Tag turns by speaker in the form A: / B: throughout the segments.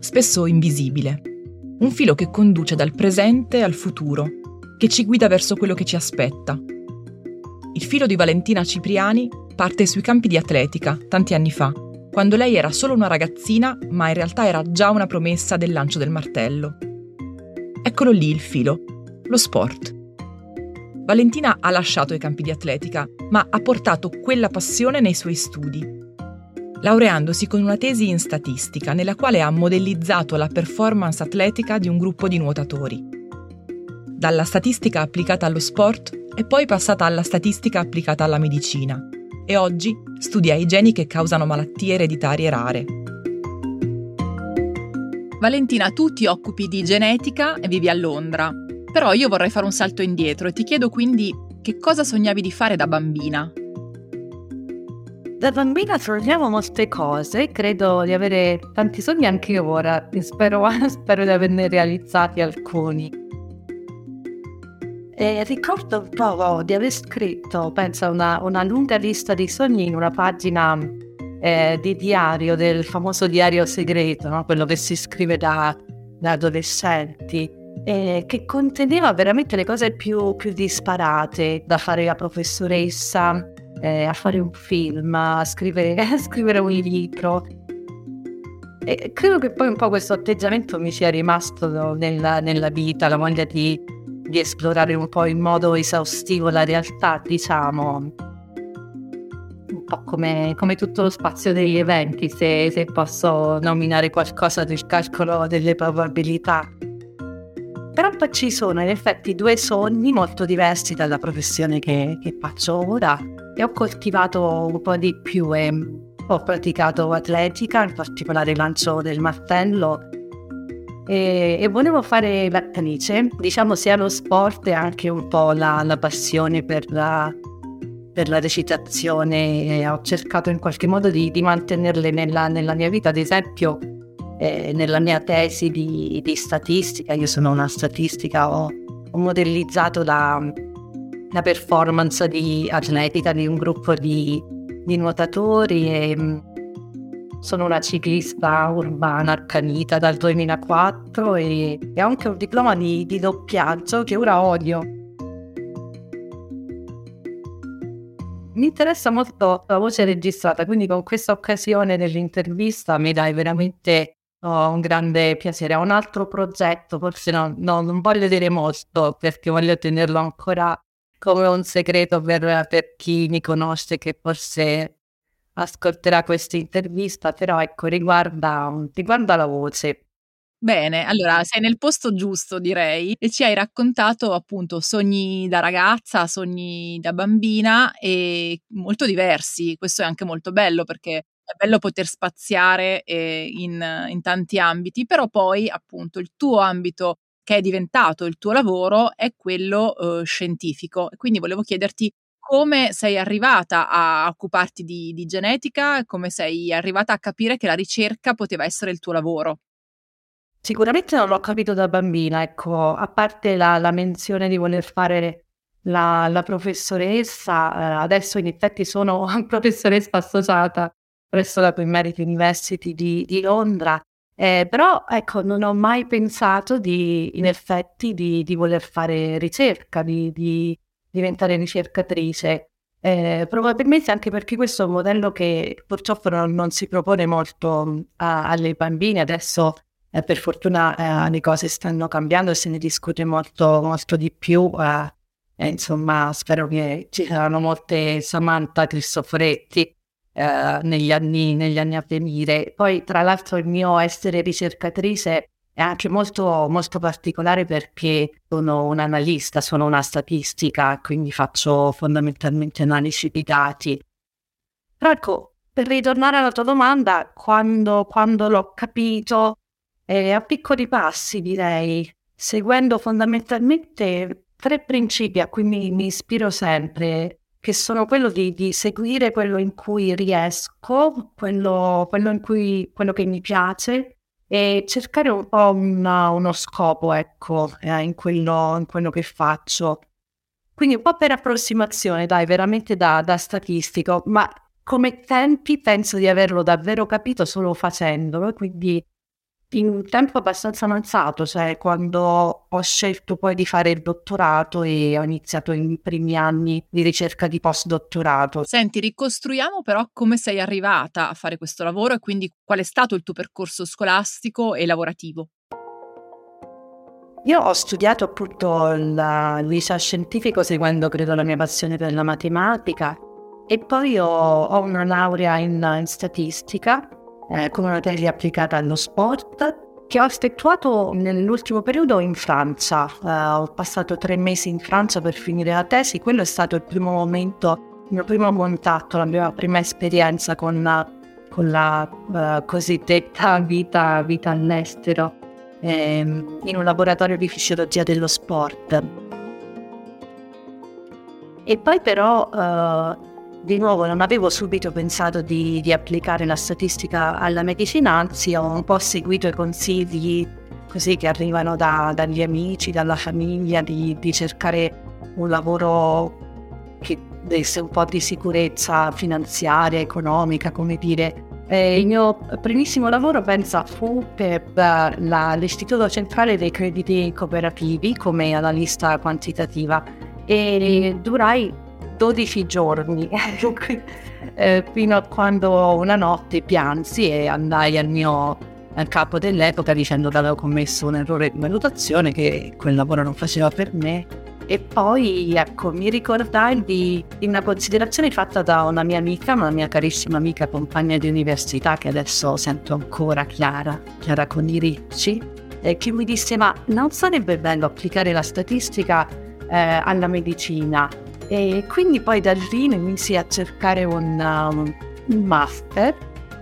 A: spesso invisibile. Un filo che conduce dal presente al futuro, che ci guida verso quello che ci aspetta. Il filo di Valentina Cipriani parte sui campi di atletica, tanti anni fa, quando lei era solo una ragazzina, ma in realtà era già una promessa del lancio del martello. Eccolo lì il filo, lo sport. Valentina ha lasciato i campi di atletica, ma ha portato quella passione nei suoi studi laureandosi con una tesi in statistica nella quale ha modellizzato la performance atletica di un gruppo di nuotatori. Dalla statistica applicata allo sport è poi passata alla statistica applicata alla medicina e oggi studia i geni che causano malattie ereditarie rare. Valentina, tu ti occupi di genetica e vivi a Londra, però io vorrei fare un salto indietro e ti chiedo quindi che cosa sognavi di fare da bambina?
B: Da bambina sognavo molte cose, credo di avere tanti sogni anche ora e spero, spero di averne realizzati alcuni. E ricordo un po' di aver scritto, penso, una, una lunga lista di sogni in una pagina eh, di diario, del famoso diario segreto, no? quello che si scrive da, da adolescenti, eh, che conteneva veramente le cose più, più disparate, da fare la professoressa, eh, a fare un film, a scrivere, a scrivere un libro. E credo che poi un po' questo atteggiamento mi sia rimasto nella, nella vita, la voglia di, di, esplorare un po' in modo esaustivo la realtà, diciamo, un po' come, come tutto lo spazio degli eventi, se, se posso nominare qualcosa del calcolo delle probabilità. Però poi ci sono in effetti due sogni molto diversi dalla professione che, che faccio ora e ho coltivato un po' di più e ho praticato atletica, in particolare lancio del martello. E, e volevo fare l'attrice, diciamo sia lo sport e anche un po' la, la passione per la, per la recitazione. Ho cercato in qualche modo di, di mantenerle nella, nella, mia vita, ad esempio eh, nella mia tesi di, di, statistica, io sono una statistica, ho, ho modellizzato la, la performance di atletica di un gruppo di, di nuotatori e mm, sono una ciclista urbana accanita dal 2004 e, e ho anche un diploma di, di doppiaggio che ora odio. Mi interessa molto la voce registrata, quindi con questa occasione dell'intervista mi dai veramente oh, un grande piacere. Ho un altro progetto, forse no, no, non voglio dire molto perché voglio tenerlo ancora come un segreto per, per chi mi conosce che forse ascolterà questa intervista, però ecco, riguarda, riguarda la voce.
A: Bene, allora sei nel posto giusto, direi, e ci hai raccontato appunto sogni da ragazza, sogni da bambina e molto diversi. Questo è anche molto bello perché è bello poter spaziare eh, in, in tanti ambiti, però poi appunto il tuo ambito che è diventato il tuo lavoro è quello eh, scientifico. Quindi volevo chiederti come sei arrivata a occuparti di, di genetica, come sei arrivata a capire che la ricerca poteva essere il tuo lavoro.
B: Sicuramente non l'ho capito da bambina, ecco, a parte la, la menzione di voler fare la, la professoressa, eh, adesso in effetti sono professoressa associata presso la Queen Mary University di, di Londra eh, però ecco, non ho mai pensato di, in effetti di, di voler fare ricerca, di, di diventare ricercatrice. Eh, probabilmente anche perché questo è un modello che purtroppo non, non si propone molto mm, a, alle bambine. Adesso eh, per fortuna eh, le cose stanno cambiando e se ne discute molto, molto di più. Eh, insomma, spero che ci saranno molte Samantha Cristoforetti eh, negli, anni, negli anni a venire. Poi, tra l'altro, il mio essere ricercatrice è anche molto, molto particolare perché sono un analista, sono una statistica, quindi faccio fondamentalmente analisi di dati. Però ecco, per ritornare alla tua domanda, quando, quando l'ho capito, e a piccoli passi direi, seguendo fondamentalmente tre principi a cui mi, mi ispiro sempre, che sono quello di, di, seguire quello in cui riesco, quello, quello, in cui, quello che mi piace e cercare un po' una, uno scopo, ecco, eh, in, quello, in, quello, che faccio. Quindi un po' per approssimazione, dai, veramente da, da statistico, ma come tempi penso di averlo davvero capito solo facendolo, quindi in un tempo abbastanza avanzato, cioè quando ho scelto poi di fare il dottorato e ho iniziato i primi anni di ricerca di postdottorato.
A: Senti, ricostruiamo però come sei arrivata a fare questo lavoro e quindi qual è stato il tuo percorso scolastico e lavorativo.
B: Io ho studiato appunto il liceo scientifico seguendo credo la mia passione per la matematica e poi ho, ho una laurea in, in statistica eh, materia applicata allo sport che ho effettuato nell'ultimo periodo in Francia. Eh, ho passato tre mesi in Francia per finire la tesi, quello è stato il primo momento, il mio primo contatto, la mia prima esperienza con, con la uh, cosiddetta vita, vita all'estero ehm, in un laboratorio di fisiologia dello sport. E poi però uh, di nuovo non avevo subito pensato di, di, applicare la statistica alla medicina, anzi ho un po' seguito i consigli così che arrivano da, dagli amici, dalla famiglia, di, di, cercare un lavoro che desse un po' di sicurezza finanziaria, economica, come dire. E il mio primissimo lavoro, pensa, fu per la, l'Istituto Centrale dei Crediti Cooperativi come analista quantitativa e durai 12 giorni, eh, fino a quando una notte piansi e andai al mio al capo dell'epoca dicendo che avevo commesso un errore di valutazione, che quel lavoro non faceva per me. E poi, ecco, mi ricordai di, di una considerazione fatta da una mia amica, una mia carissima amica compagna di università, che adesso sento ancora Chiara, Chiara Coniricci, eh, che mi disse, ma non sarebbe bello applicare la statistica eh, alla medicina? E quindi poi da lì inizi a cercare un, um, un master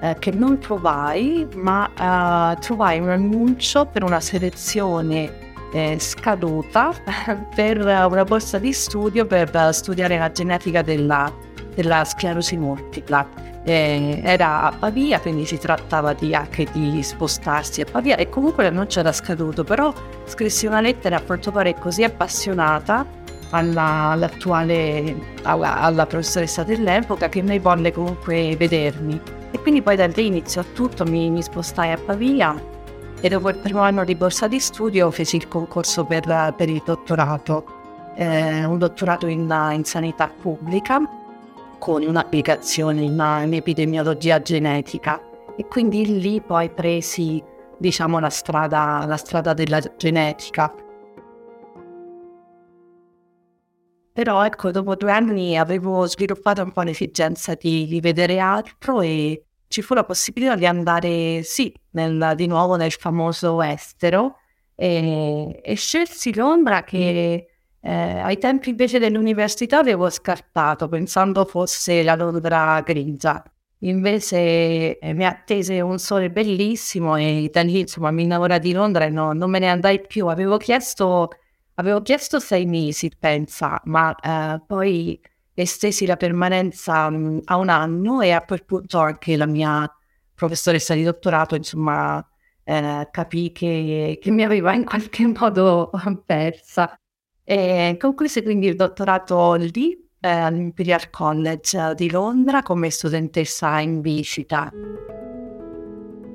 B: eh, che non trovai, ma uh, trovai un annuncio per una selezione eh, scaduta per una borsa di studio per uh, studiare la genetica della, della sclerosi multipla. Eh, era a Pavia, quindi si trattava di, anche di spostarsi a Pavia e comunque l'annuncio era scaduto, però scrissi una lettera a quanto pare così appassionata alla, all'attuale, alla, alla, professoressa dell'epoca che lei volle comunque vedermi. E quindi poi da lì iniziò tutto, mi, mi, spostai a Pavia e dopo il primo anno di borsa di studio feci il concorso per, per il dottorato, eh, un dottorato in, in, sanità pubblica con un'applicazione in, in epidemiologia genetica. E quindi lì poi presi diciamo la strada, la strada della genetica Però ecco, dopo due anni avevo sviluppato un po' l'esigenza di, di vedere altro e ci fu la possibilità di andare, sì, nel, di nuovo nel famoso estero e, e scelsi Londra che eh, ai tempi invece dell'università avevo scartato pensando fosse la Londra grigia. Invece eh, mi attese un sole bellissimo e da lì insomma mi innamorai di Londra e no, non me ne andai più. Avevo chiesto Avevo chiesto sei mesi, pensa, ma eh, poi estesi la permanenza mh, mm, a un anno e a quel punto anche la mia professoressa di dottorato, insomma, eh, capì che, che, mi aveva in qualche modo persa. E concluse quindi il dottorato lì eh, all'Imperial College di Londra come studentessa in visita.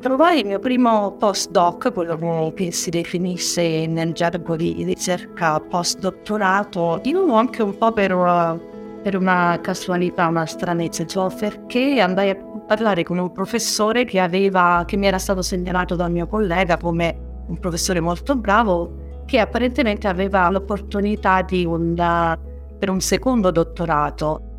B: Trovai il mio primo postdoc, quello che si definisce nel gergo di ricerca postdottorato, di nuovo anche un po' per, per una casualità, una stranezza, cioè perché andai a parlare con un professore che, aveva, che mi era stato segnalato dal mio collega come un professore molto bravo, che apparentemente aveva l'opportunità di un, per un secondo dottorato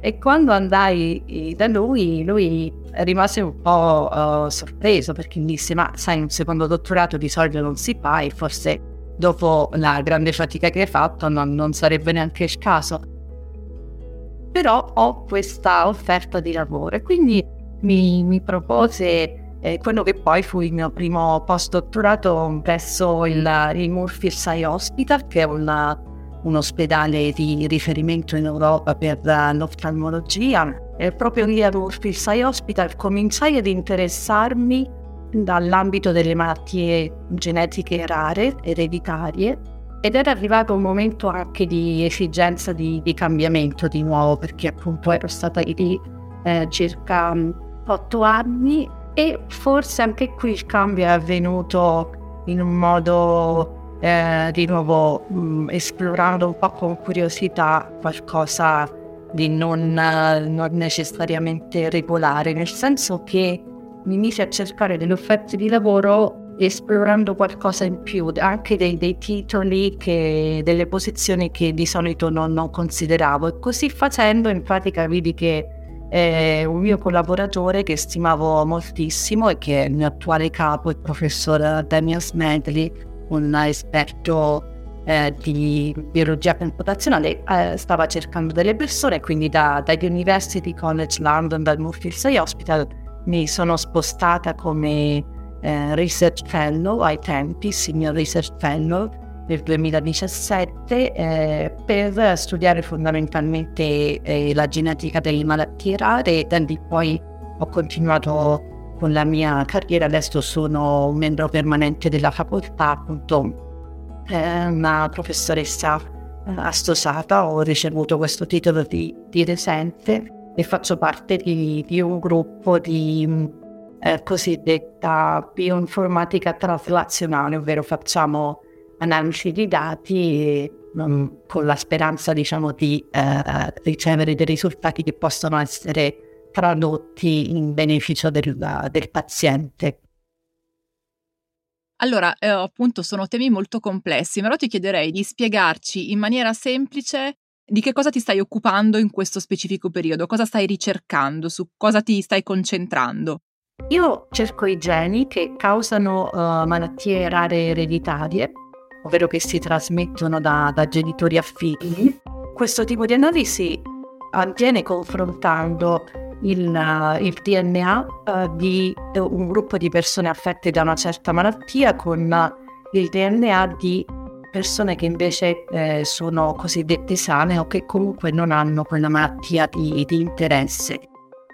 B: e quando andai da lui, lui rimase un po' uh, sorpreso perché mi disse: Ma sai, un secondo dottorato di solito non si fa e forse dopo la grande fatica che hai fatto non, non sarebbe neanche il caso. Però ho questa offerta di lavoro e quindi mi, mi propose eh, quello che poi fu il mio primo postdottorato presso il, il Murphy's Eye Hospital, che è una, un ospedale di riferimento in Europa per l'oftalmologia. E proprio lì a Murphy's Eye Hospital cominciai ad interessarmi dall'ambito delle malattie genetiche rare, ereditarie, ed era arrivato un momento anche di esigenza di, di cambiamento di nuovo, perché appunto ero stata lì eh, circa mm, otto anni e forse anche qui il cambio è avvenuto in un modo eh, di nuovo mh, mm, esplorando un po' con curiosità qualcosa di non, non, necessariamente regolare, nel senso che mi mise a cercare delle offerte di lavoro esplorando qualcosa in più, anche dei, dei titoli, che, delle posizioni che di solito non, non consideravo. E così facendo, in pratica, vidi che eh, un mio collaboratore che stimavo moltissimo e che è il mio attuale capo, il professor Damian Smedley, un esperto eh, di biologia computazionale, eh, stava cercando delle persone, quindi da, dagli University College London, dal Murphy's Hospital, mi sono spostata come eh, Research Fellow ai tempi, Senior Research Fellow, nel 2017 eh, per studiare fondamentalmente eh, la genetica delle malattie rare. E da lì poi ho continuato con la mia carriera, adesso sono un membro permanente della facoltà, appunto eh, una professoressa eh, associata, ho ricevuto questo titolo di, di recente e faccio parte di, di un gruppo di eh, cosiddetta bioinformatica traslazionale, ovvero facciamo analisi di dati um, con la speranza diciamo di eh, ricevere dei risultati che possono essere tradotti in beneficio del, del paziente.
A: Allora, eh, appunto, sono temi molto complessi, però ti chiederei di spiegarci in maniera semplice di che cosa ti stai occupando in questo specifico periodo, cosa stai ricercando, su cosa ti stai concentrando.
B: Io cerco i geni che causano uh, malattie rare ereditarie ovvero che si trasmettono da, da genitori a figli. Questo tipo di analisi avviene confrontando il, uh, il DNA uh, di un gruppo di persone affette da una certa malattia con il DNA di persone che invece eh, sono cosiddette sane o che comunque non hanno quella malattia di, di interesse.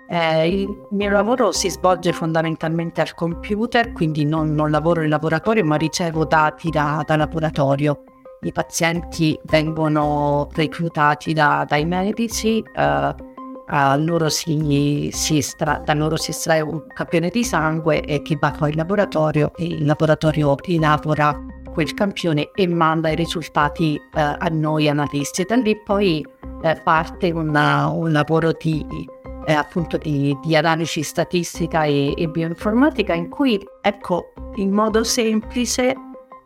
B: Eh, il mio lavoro si svolge fondamentalmente al computer, quindi non, non lavoro in laboratorio, ma ricevo dati da, da laboratorio. I pazienti vengono reclutati da, dai medici, eh, loro si, si estra- da loro si estrae un campione di sangue e che va poi in laboratorio e il laboratorio elabora quel campione e manda i risultati eh, a noi analisti. Da lì poi eh, parte una, un lavoro di eh, appunto di, di, analisi statistica e, e, bioinformatica in cui, ecco, in modo semplice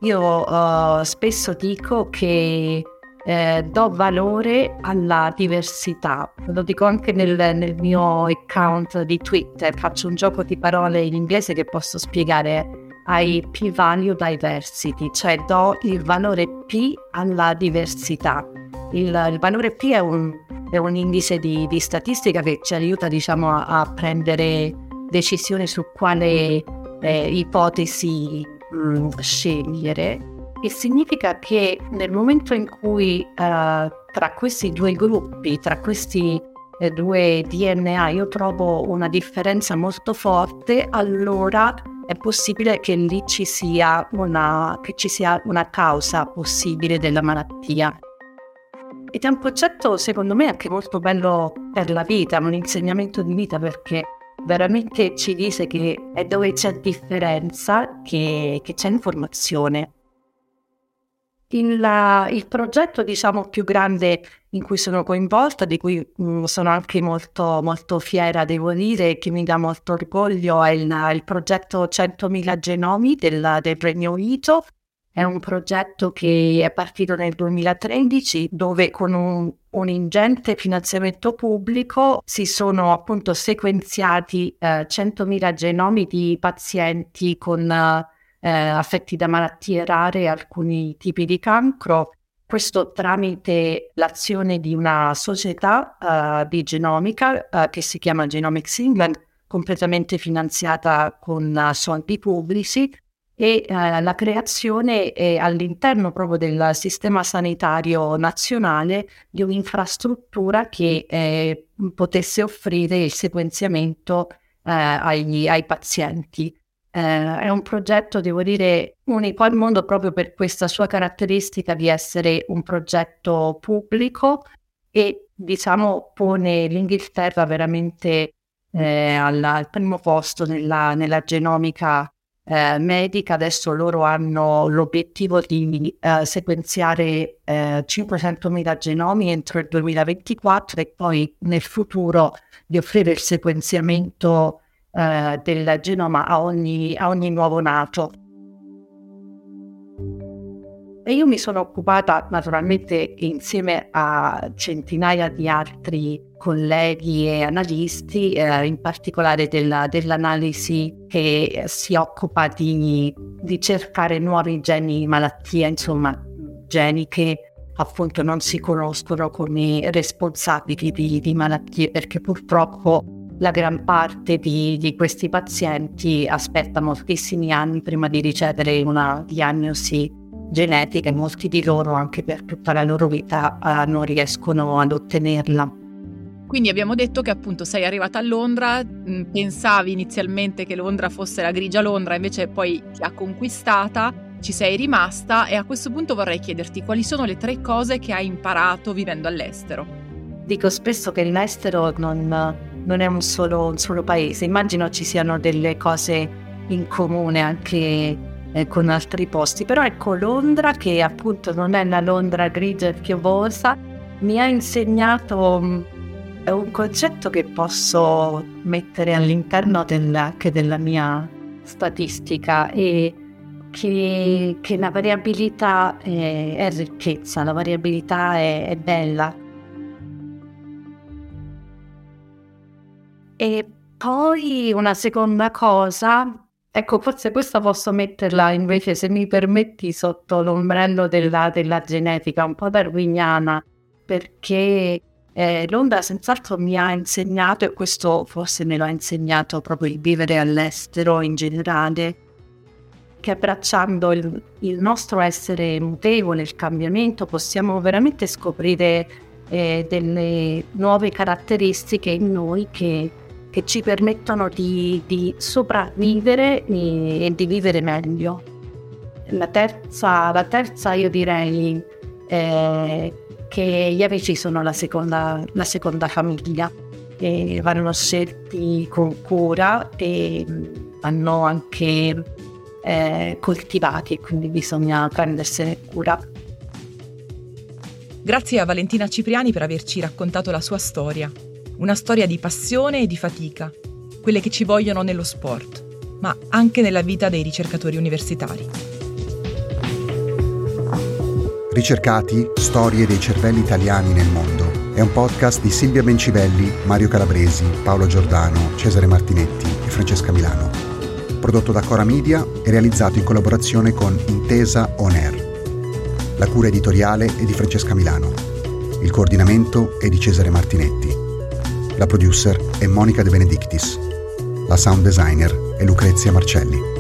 B: io uh, spesso dico che eh, do valore alla diversità. Lo dico anche nel, nel, mio account di Twitter, faccio un gioco di parole in inglese che posso spiegare ai p-value diversity, cioè do il valore p alla diversità. Il, il valore p è un, è un indice di, di, statistica che ci aiuta diciamo, a, a prendere decisioni su quale eh, ipotesi mh, mm, scegliere e significa che nel momento in cui uh, tra questi due gruppi, tra questi eh, due DNA io trovo una differenza molto forte, allora è possibile che lì ci sia una, ci sia una causa possibile della malattia. Ed è un progetto secondo me anche molto bello per la vita, un insegnamento di vita perché veramente ci dice che è dove c'è differenza che, che c'è informazione. Il, il, progetto diciamo più grande in cui sono coinvolta, di cui mh, mm, sono anche molto, molto fiera, devo dire, che mi dà molto orgoglio, è il, il progetto 100.000 genomi del, del Regno Unito, è un progetto che è partito nel 2013 dove con un, un ingente finanziamento pubblico si sono appunto sequenziati eh, 100.000 genomi di pazienti con eh, affetti da malattie rare e alcuni tipi di cancro. Questo tramite l'azione di una società uh, di genomica uh, che si chiama Genomics England, completamente finanziata con soldi pubblici e eh, la creazione eh, all'interno proprio del sistema sanitario nazionale di un'infrastruttura che eh, potesse offrire il sequenziamento eh, agli, ai pazienti. Eh, è un progetto, devo dire, unico al mondo proprio per questa sua caratteristica di essere un progetto pubblico e diciamo pone l'Inghilterra veramente eh, al, al, primo posto nella, nella genomica eh, medica. Adesso loro hanno l'obiettivo di eh, sequenziare eh, 500.000 genomi entro il 2024 e poi nel futuro di offrire il sequenziamento eh, del genoma a ogni, a ogni nuovo nato. E io mi sono occupata naturalmente insieme a centinaia di altri colleghi e analisti, eh, in particolare della, dell'analisi che si occupa di, di cercare nuovi geni di malattia, insomma geni che appunto non si conoscono come responsabili di, di malattie perché purtroppo la gran parte di, di, questi pazienti aspetta moltissimi anni prima di ricevere una diagnosi genetica e molti di loro anche per tutta la loro vita uh, non riescono ad ottenerla.
A: Quindi abbiamo detto che appunto sei arrivata a Londra, pensavi inizialmente che Londra fosse la grigia Londra, invece poi ti ha conquistata, ci sei rimasta e a questo punto vorrei chiederti quali sono le tre cose che hai imparato vivendo all'estero.
B: Dico spesso che l'estero non, non è un solo, un solo paese, immagino ci siano delle cose in comune anche eh, con altri posti. Però ecco Londra, che appunto non è la Londra grigia e piovosa, mi ha insegnato mm, un concetto che posso mettere all'interno del, anche della mia statistica e che, che la variabilità è, è, ricchezza, la variabilità è, è bella. E poi una seconda cosa Ecco, forse questa posso metterla invece, se mi permetti, sotto l'ombrello della, della genetica, un po' darwiniana, perché eh, l'onda senz'altro mi ha insegnato, e questo forse me lo ha insegnato proprio il vivere all'estero in generale, che abbracciando il, il nostro essere mutevole, il cambiamento, possiamo veramente scoprire eh, delle nuove caratteristiche in noi che che ci permettono di, di sopravvivere e, e, di vivere meglio. La terza, la terza io direi eh, che gli amici sono la seconda, la seconda famiglia e vanno scelti con cura e vanno anche eh, coltivati quindi bisogna prendersene cura.
A: Grazie a Valentina Cipriani per averci raccontato la sua storia una storia di passione e di fatica, quelle che ci vogliono nello sport, ma anche nella vita dei ricercatori universitari.
C: Ricercati, storie dei cervelli italiani nel mondo è un podcast di Silvia Bencivelli, Mario Calabresi, Paolo Giordano, Cesare Martinetti e Francesca Milano. Prodotto da Cora Media e realizzato in collaborazione con Intesa On Air. La cura editoriale è di Francesca Milano. Il coordinamento è di Cesare Martinetti. La producer è Monica De Benedictis. La sound designer è Lucrezia Marcelli.